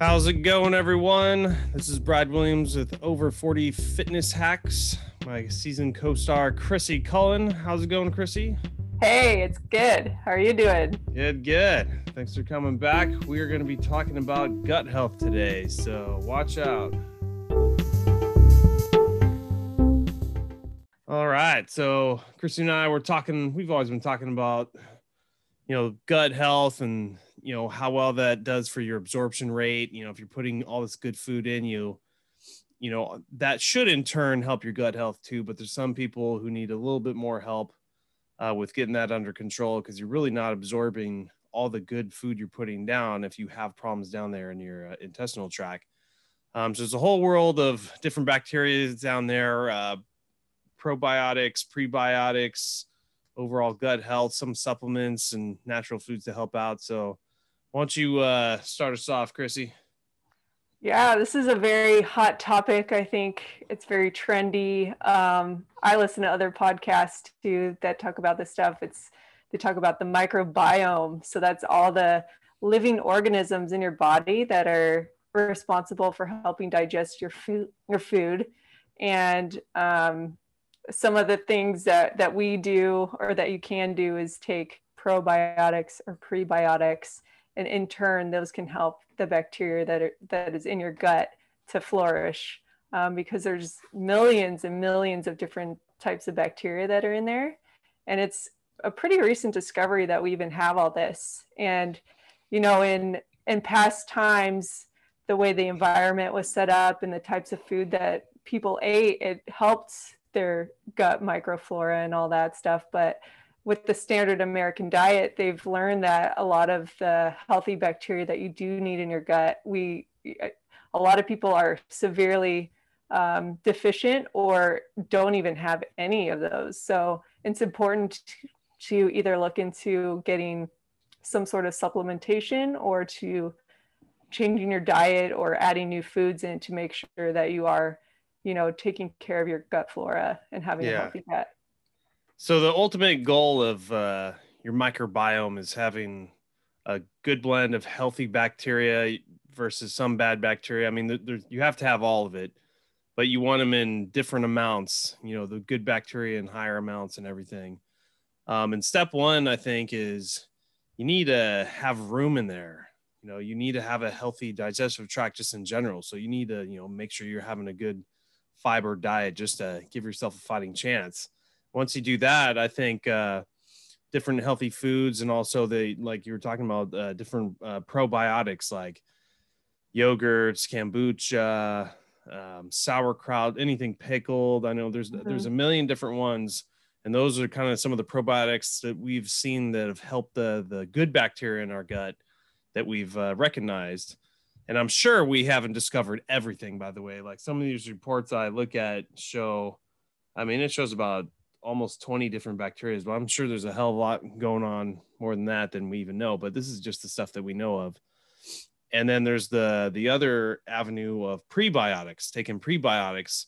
How's it going, everyone? This is Brad Williams with Over 40 Fitness Hacks. My season co star, Chrissy Cullen. How's it going, Chrissy? Hey, it's good. How are you doing? Good, good. Thanks for coming back. We are going to be talking about gut health today, so watch out. All right. So, Chrissy and I were talking, we've always been talking about, you know, gut health and you know how well that does for your absorption rate you know if you're putting all this good food in you you know that should in turn help your gut health too but there's some people who need a little bit more help uh, with getting that under control because you're really not absorbing all the good food you're putting down if you have problems down there in your uh, intestinal tract. Um, so there's a whole world of different bacteria down there uh, probiotics prebiotics overall gut health some supplements and natural foods to help out. So why don't you uh, start us off, Chrissy? Yeah, this is a very hot topic. I think it's very trendy. Um, I listen to other podcasts too that talk about this stuff. It's they talk about the microbiome. So that's all the living organisms in your body that are responsible for helping digest your food. Your food, and um, some of the things that that we do or that you can do is take probiotics or prebiotics and in turn those can help the bacteria that are, that is in your gut to flourish um, because there's millions and millions of different types of bacteria that are in there. And it's a pretty recent discovery that we even have all this. And you know in in past times the way the environment was set up and the types of food that people ate it helped their gut microflora and all that stuff. But with the standard American diet, they've learned that a lot of the healthy bacteria that you do need in your gut, we, a lot of people are severely um, deficient or don't even have any of those. So it's important to either look into getting some sort of supplementation or to changing your diet or adding new foods in to make sure that you are, you know, taking care of your gut flora and having yeah. a healthy gut. So the ultimate goal of uh, your microbiome is having a good blend of healthy bacteria versus some bad bacteria. I mean, there, you have to have all of it, but you want them in different amounts. You know, the good bacteria in higher amounts and everything. Um, and step one, I think, is you need to have room in there. You know, you need to have a healthy digestive tract just in general. So you need to, you know, make sure you're having a good fiber diet just to give yourself a fighting chance once you do that, I think uh, different healthy foods and also the like you were talking about uh, different uh, probiotics like yogurts, kombucha, um, sauerkraut, anything pickled. I know there's mm-hmm. there's a million different ones, and those are kind of some of the probiotics that we've seen that have helped the the good bacteria in our gut that we've uh, recognized. And I'm sure we haven't discovered everything, by the way. Like some of these reports I look at show, I mean, it shows about almost 20 different bacteria, but I'm sure there's a hell of a lot going on more than that than we even know. But this is just the stuff that we know of. And then there's the the other avenue of prebiotics, taking prebiotics,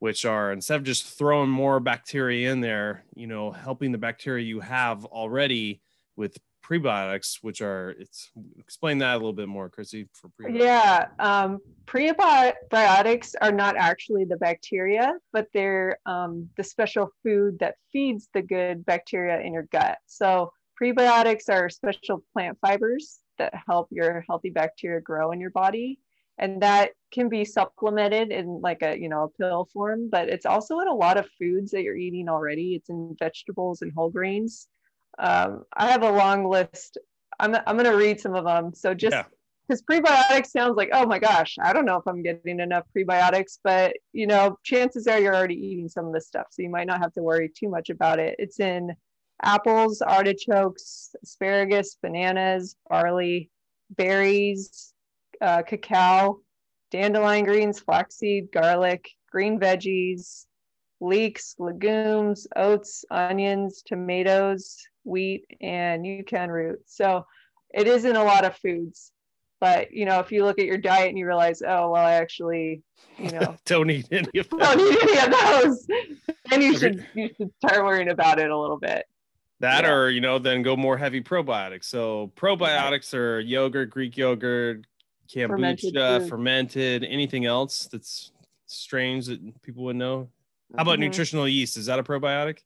which are instead of just throwing more bacteria in there, you know, helping the bacteria you have already with prebiotics, which are it's explain that a little bit more, Chrissy. For prebiotics. Yeah, um, prebiotics are not actually the bacteria, but they're um, the special food that feeds the good bacteria in your gut. So prebiotics are special plant fibers that help your healthy bacteria grow in your body and that can be supplemented in like a you know a pill form but it's also in a lot of foods that you're eating already it's in vegetables and whole grains um, I have a long list. I'm, I'm going to read some of them. So just because yeah. prebiotics sounds like, oh my gosh, I don't know if I'm getting enough prebiotics, but you know, chances are you're already eating some of this stuff. So you might not have to worry too much about it. It's in apples, artichokes, asparagus, bananas, barley, berries, uh, cacao, dandelion greens, flaxseed, garlic, green veggies, leeks, legumes, oats, onions, tomatoes, wheat, and yacon root. So it isn't a lot of foods. But you know, if you look at your diet and you realize, oh well, I actually, you know, don't eat any of those. Don't eat any of those. then you should you should start worrying about it a little bit. That yeah. or you know, then go more heavy probiotics. So probiotics are yogurt, Greek yogurt, kombucha, Fermented fermented, anything else that's strange that people would know? How about Mhm. nutritional yeast? Is that a probiotic?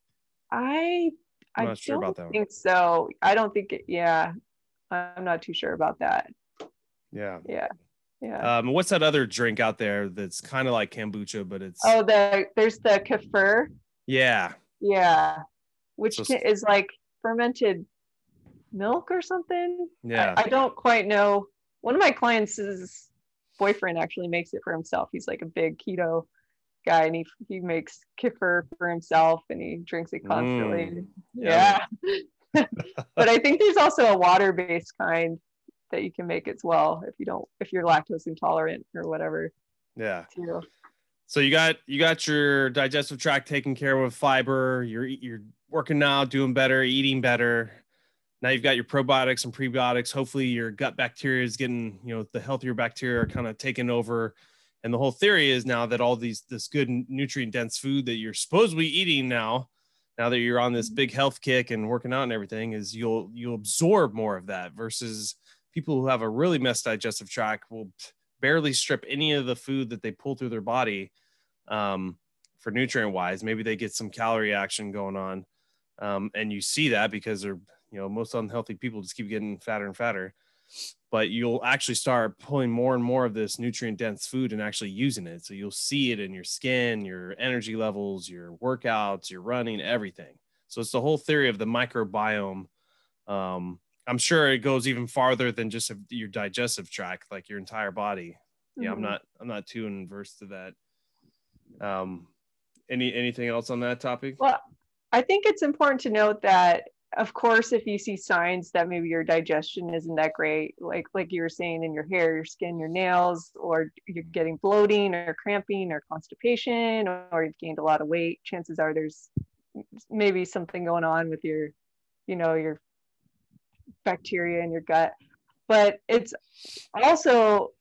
I I'm I not sure about that one. think so. I don't think it, yeah. I'm not too sure about that. Yeah. Yeah. Yeah. Um, what's that other drink out there that's kind of like kombucha, but it's oh, the there's the kefir. yeah, Yeah. Which So- is like fermented milk or something. yeah. I, I don't quite know. One of my clients' boyfriend actually makes it for himself. He's like a big keto guy and he he makes kefir for himself and he drinks it constantly. Mm, yeah. but I think there's also a water-based kind that you can make as well if you don't if you're lactose intolerant or whatever yeah. too. So you got you got your digestive tract taken care of with fiber. You're you're working now, doing better, eating better. Now you've got your probiotics and prebiotics. Hopefully your gut bacteria is getting, you know, the healthier bacteria are kind of taking over. And the whole theory is now that all these this good nutrient dense food that you're supposed to be eating now, now that you're on this big health kick and working out and everything, is you'll you'll absorb more of that versus people who have a really messed digestive tract will barely strip any of the food that they pull through their body um, for nutrient wise. Maybe they get some calorie action going on. Um, and you see that because they're, you know, most unhealthy people just keep getting fatter and fatter. But you'll actually start pulling more and more of this nutrient dense food and actually using it. So you'll see it in your skin, your energy levels, your workouts, your running, everything. So it's the whole theory of the microbiome. Um, I'm sure it goes even farther than just your digestive tract, like your entire body. Yeah, I'm Mhm. not I'm not too inverse to that. Um, any anything else on that topic? Well, I think it's important to note that, of course, if you see signs that maybe your digestion isn't that great, like like you were saying in your hair, your skin, your nails, or you're getting bloating or cramping or constipation, or you've gained a lot of weight, chances are there's maybe something going on with your, you know, your bacteria in your gut. But it's also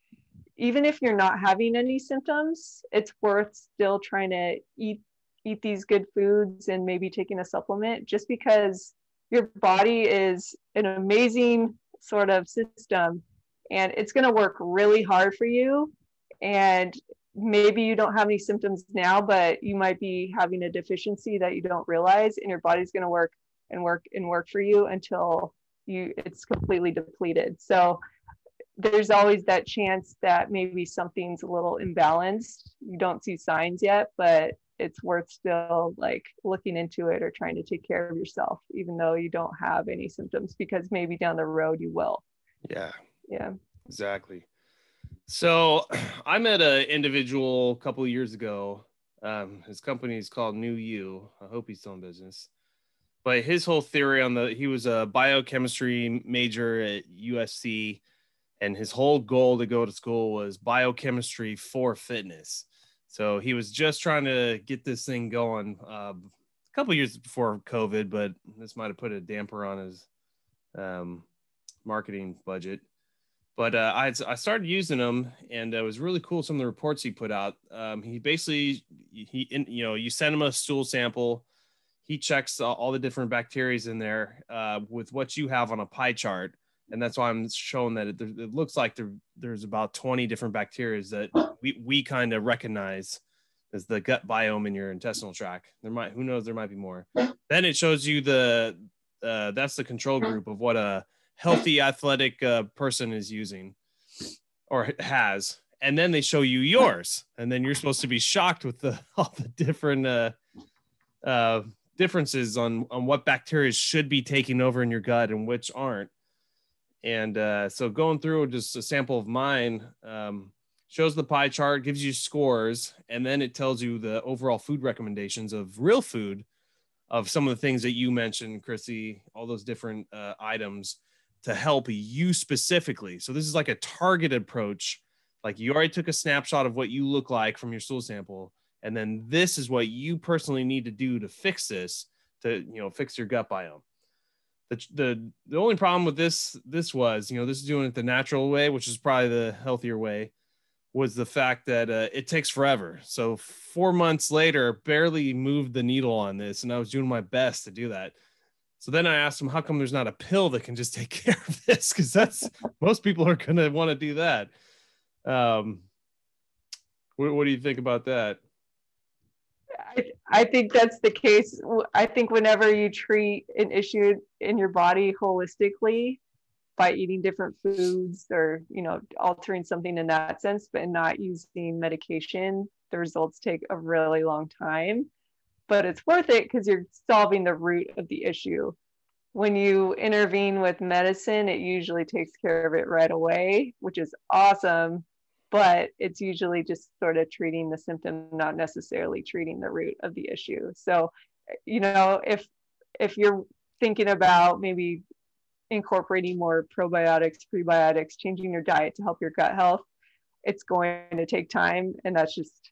even if you're not having any symptoms, it's worth still trying to eat eat these good foods and maybe taking a supplement just because your body is an amazing sort of system and it's going to work really hard for you. And maybe you don't have any symptoms now but you might be having a deficiency that you don't realize and your body's going to work and work and work for you until you it's completely depleted. So there's always that chance that maybe something's a little imbalanced. You don't see signs yet but it's worth still like looking into it or trying to take care of yourself even though you don't have any symptoms because maybe down the road you will Yeah, yeah exactly. So I met an individual a couple of years ago. Um, his company is called New You. I hope he's still in business. But his whole theory on the he was a biochemistry major at USC, and his whole goal to go to school was biochemistry for fitness. So he was just trying to get this thing going uh, a couple years before COVID, but this might have put a damper on his um, marketing budget. But uh, I, I started using them, and it was really cool. Some of the reports he put out. Um, he basically he you know you send him a stool sample, he checks all, all the different bacteria in there uh, with what you have on a pie chart, and that's why I'm showing that it, it looks like there, there's about 20 different bacteria that we we kind of recognize as the gut biome in your intestinal tract. There might who knows there might be more. Then it shows you the uh, that's the control group of what a healthy athletic uh, person is using or has and then they show you yours and then you're supposed to be shocked with the all the different uh, uh, differences on on what bacteria should be taking over in your gut and which aren't and uh, so going through just a sample of mine um, shows the pie chart gives you scores and then it tells you the overall food recommendations of real food of some of the things that you mentioned chrissy all those different uh, items to help you specifically. So this is like a targeted approach. Like you already took a snapshot of what you look like from your stool sample, and then this is what you personally need to do to fix this, to you know fix your gut biome. The, the the only problem with this this was you know this is doing it the natural way, which is probably the healthier way, was the fact that uh, it takes forever. So four months later, barely moved the needle on this, and I was doing my best to do that. So then I asked him, how come there's not a pill that can just take care of this? Because that's most people are going to want to do that. Um, what, what do you think about that? I, think that's the case. I think whenever you treat an issue in your body holistically by eating different foods or you know altering something in that sense, but not using medication, the results take a really long time. But it's worth it because you're solving the root of the issue. When you intervene with medicine, it usually takes care of it right away, which is awesome but it's usually just sort of treating the symptom not necessarily treating the root of the issue. So you know if if you're thinking about maybe incorporating more probiotics prebiotics changing your diet to help your gut health it's going to take time and that's just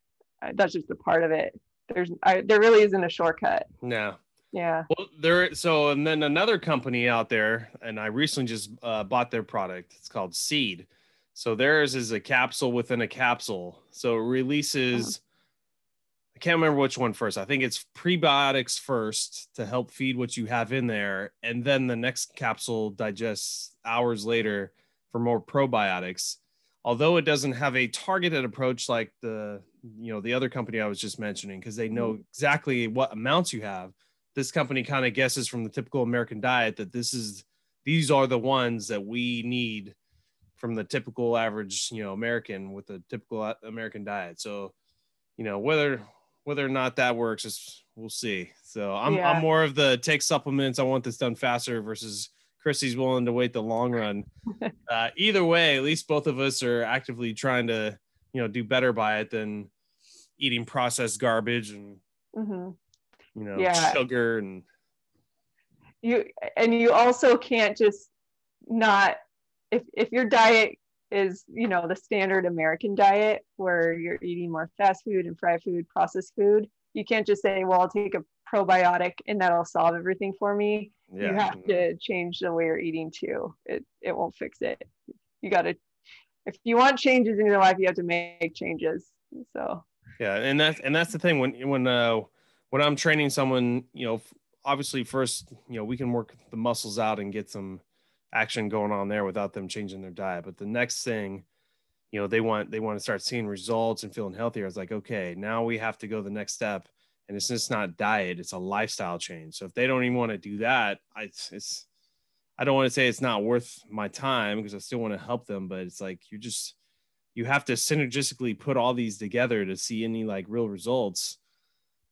that's just a part of it. There's I, there really isn't a shortcut. No. Yeah. Well there so and then another company out there and i recently just uh, bought their product. It's called seed so theirs is a capsule within a capsule. So it releases, I can't remember which one first. I think it's prebiotics first to help feed what you have in there. And then the next capsule digests hours later for more probiotics. Although it doesn't have a targeted approach like the, you know, the other company I was just mentioning, because they know mm-hmm. exactly what amounts you have. This company kind of guesses from the typical American diet that this is, these are the ones that we need from the typical average, you know, American with a typical American diet. So, you know, whether whether or not that works is we'll see. So I'm yeah. I'm more of the take supplements. I want this done faster versus Chrissy's willing to wait the long run. uh, either way, at least both of us are actively trying to, you know, do better by it than eating processed garbage and mm-hmm. you know yeah. sugar and you and you also can't just not if if your diet is you know the standard american diet where you're eating more fast food and fried food processed food you can't just say well i'll take a probiotic and that'll solve everything for me. Yeah. you have to change the way you're eating too. It it won't fix it. You got to if you want changes in your life you have to make changes. So. Yeah and that's and that's the thing when when uh when i'm training someone you know obviously first you know we can work the muscles out and get some action going on there without them changing their diet. But the next thing, you know, they want they want to start seeing results and feeling healthier. It's like, okay, now we have to go the next step. And it's just not diet, it's a lifestyle change. So if they don't even want to do that, I it's I don't want to say it's not worth my time because I still want to help them, but it's like you just you have to synergistically put all these together to see any like real results.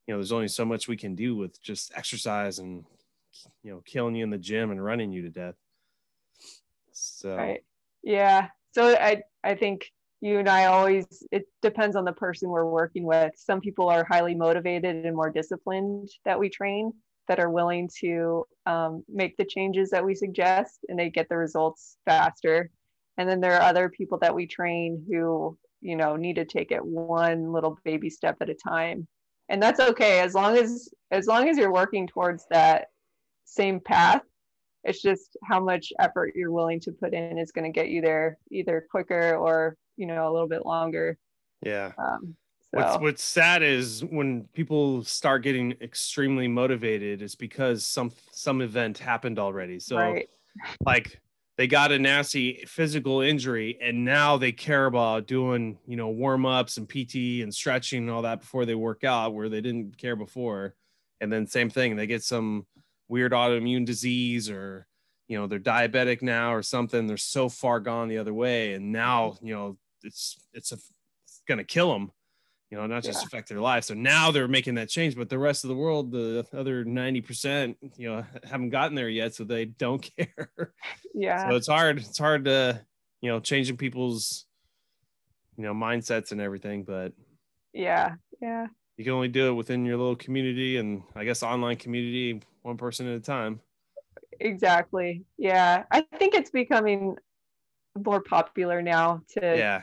You know, there's only so much we can do with just exercise and you know, killing you in the gym and running you to death. So right. yeah. So I I think you and I always it depends on the person we're working with. Some people are highly motivated and more disciplined that we train that are willing to um, make the changes that we suggest and they get the results faster. And then there are other people that we train who, you know, need to take it one little baby step at a time. And that's okay as long as as long as you're working towards that same path it's just how much effort you're willing to put in is going to get you there either quicker or you know a little bit longer yeah um, so. what's, what's sad is when people start getting extremely motivated it's because some some event happened already so right. like they got a nasty physical injury and now they care about doing you know warm-ups and pt and stretching and all that before they work out where they didn't care before and then same thing they get some weird autoimmune disease or you know they're diabetic now or something they're so far gone the other way. And now mm-hmm. you know it's it's, a, it's gonna kill them you know not just yeah. affect their life so now they're making that change but the rest of the world the other 90% you know haven't gotten there yet so they don't care. Yeah. so it's hard it's hard to you know changing people's you know mindsets and everything but yeah yeah you can only do it within your little community and i guess online community one person at a time. Exactly. Yeah. I think it's becoming more popular now to yeah.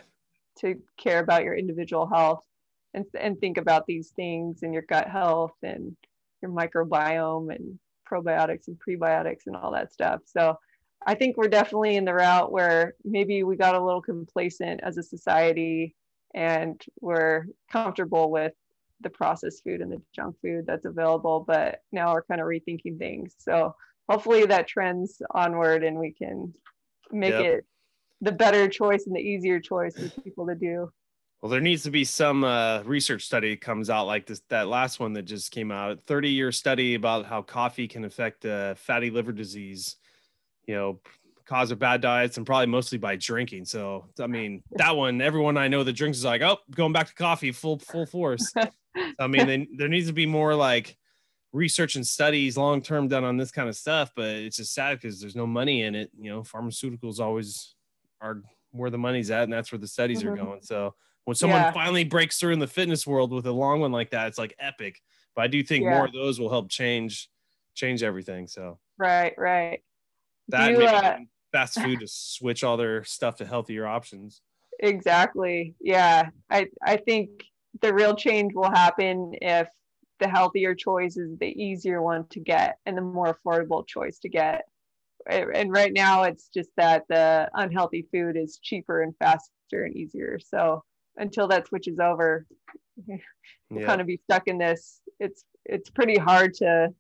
to care about your individual health and, and think about these things and your gut health and your microbiome and probiotics and prebiotics and all that stuff. So i think we're definitely in the route where maybe we got a little complacent as a society and we're comfortable with the processed food and the junk food that's available, but now we're kind of rethinking things. So hopefully that trends onward and we can make yep. it the better choice and the easier choice for people to do. Well, there needs to be some uh, research study comes out like this. That last one that just came out, thirty year study about how coffee can affect uh, fatty liver disease. You know, cause of bad diets and probably mostly by drinking. So I mean, that one, everyone I know that drinks is like, oh, going back to coffee full full force. I mean, they, there needs to be more like research and studies long term done on this kind of stuff. But it's just sad because there's no money in it. You know, pharmaceuticals always are where the money's at, and that's where the studies mm-hmm. are going. So when someone yeah. finally breaks through in the fitness world with a long one like that, it's like epic. But I do think yeah. more of those will help change change everything. So right, right. That you, uh, fast food to switch all their stuff to healthier options. Exactly. Yeah. I I think the real change will happen if the healthier choice is the easier one to get and the more affordable choice to get. And right now it's just that the unhealthy food is cheaper and faster and easier. So until that switches over, yeah. kind of be stuck in this. It's it's pretty hard to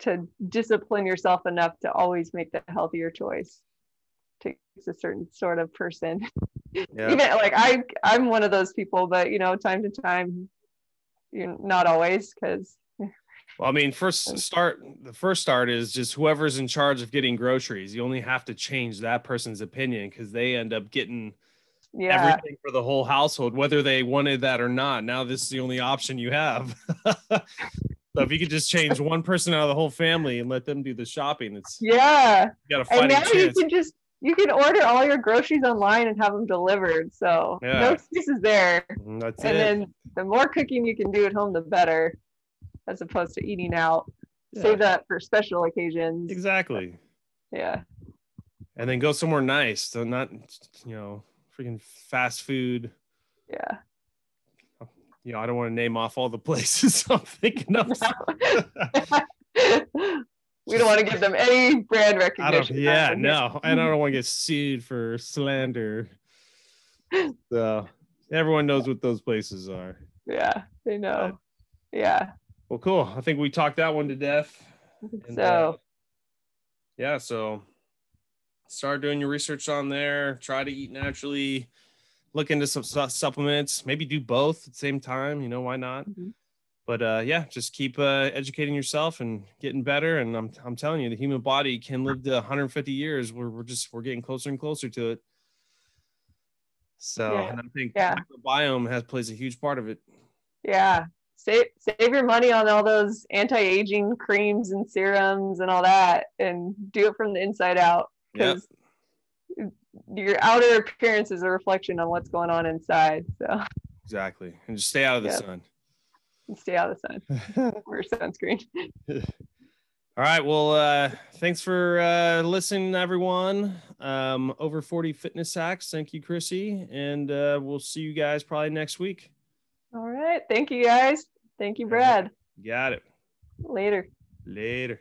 to discipline yourself enough to always make the healthier choice. Takes a certain sort of person. Yeah. Even like I I'm one of those people, but you know, time to time, you know, not always because well, I mean, first start the first start is just whoever's in charge of getting groceries. You only have to change that person's opinion because they end up getting yeah. everything for the whole household, whether they wanted that or not. Now this is the only option you have. so if you could just change one person out of the whole family and let them do the shopping, it's yeah. You got a fighting and now chance. you can just you can order all your groceries online and have them delivered. So yeah. no excuses there. Mm, that's and it. then the more cooking you can do at home, the better, as opposed to eating out. Yeah. Save that for special occasions. Exactly. Yeah. And then go somewhere nice. So not you know freaking fast food. Yeah. You know, I don't want to name off all the places I'm thinking of. we don't want to give them any brand recognition. yeah, no, And I don't want to get sued for slander. So everyone knows what those places are. Yeah, they know. yeah. Well, cool. I think we talked that one to death. And, so, uh, yeah, so start doing your research on there. Try to eat naturally. Look into some supplements. Maybe do both at the same time. You know why not? Mm-hmm. But uh, yeah, just keep uh, educating yourself and getting better. And I'm I'm telling you, the human body can live to 150 years. We're we're just we're getting closer and closer to it. So, yeah. and I think yeah. microbiome has plays a huge part of it. Yeah, save save your money on all those anti-aging creams and serums and all that, and do it from the inside out because yep. your outer appearance is a reflection on what's going on inside. So exactly, and just stay out of the yep. sun. stay out of the sun. Wear sunscreen. All right. Well, uh, thanks for uh, listening, everyone. Um, over 40 fitness hacks. Thank you, Chrissy. And uh, we'll see you guys probably next week. All right. Thank you, guys. Thank you, Brad. Got it. Later. Later.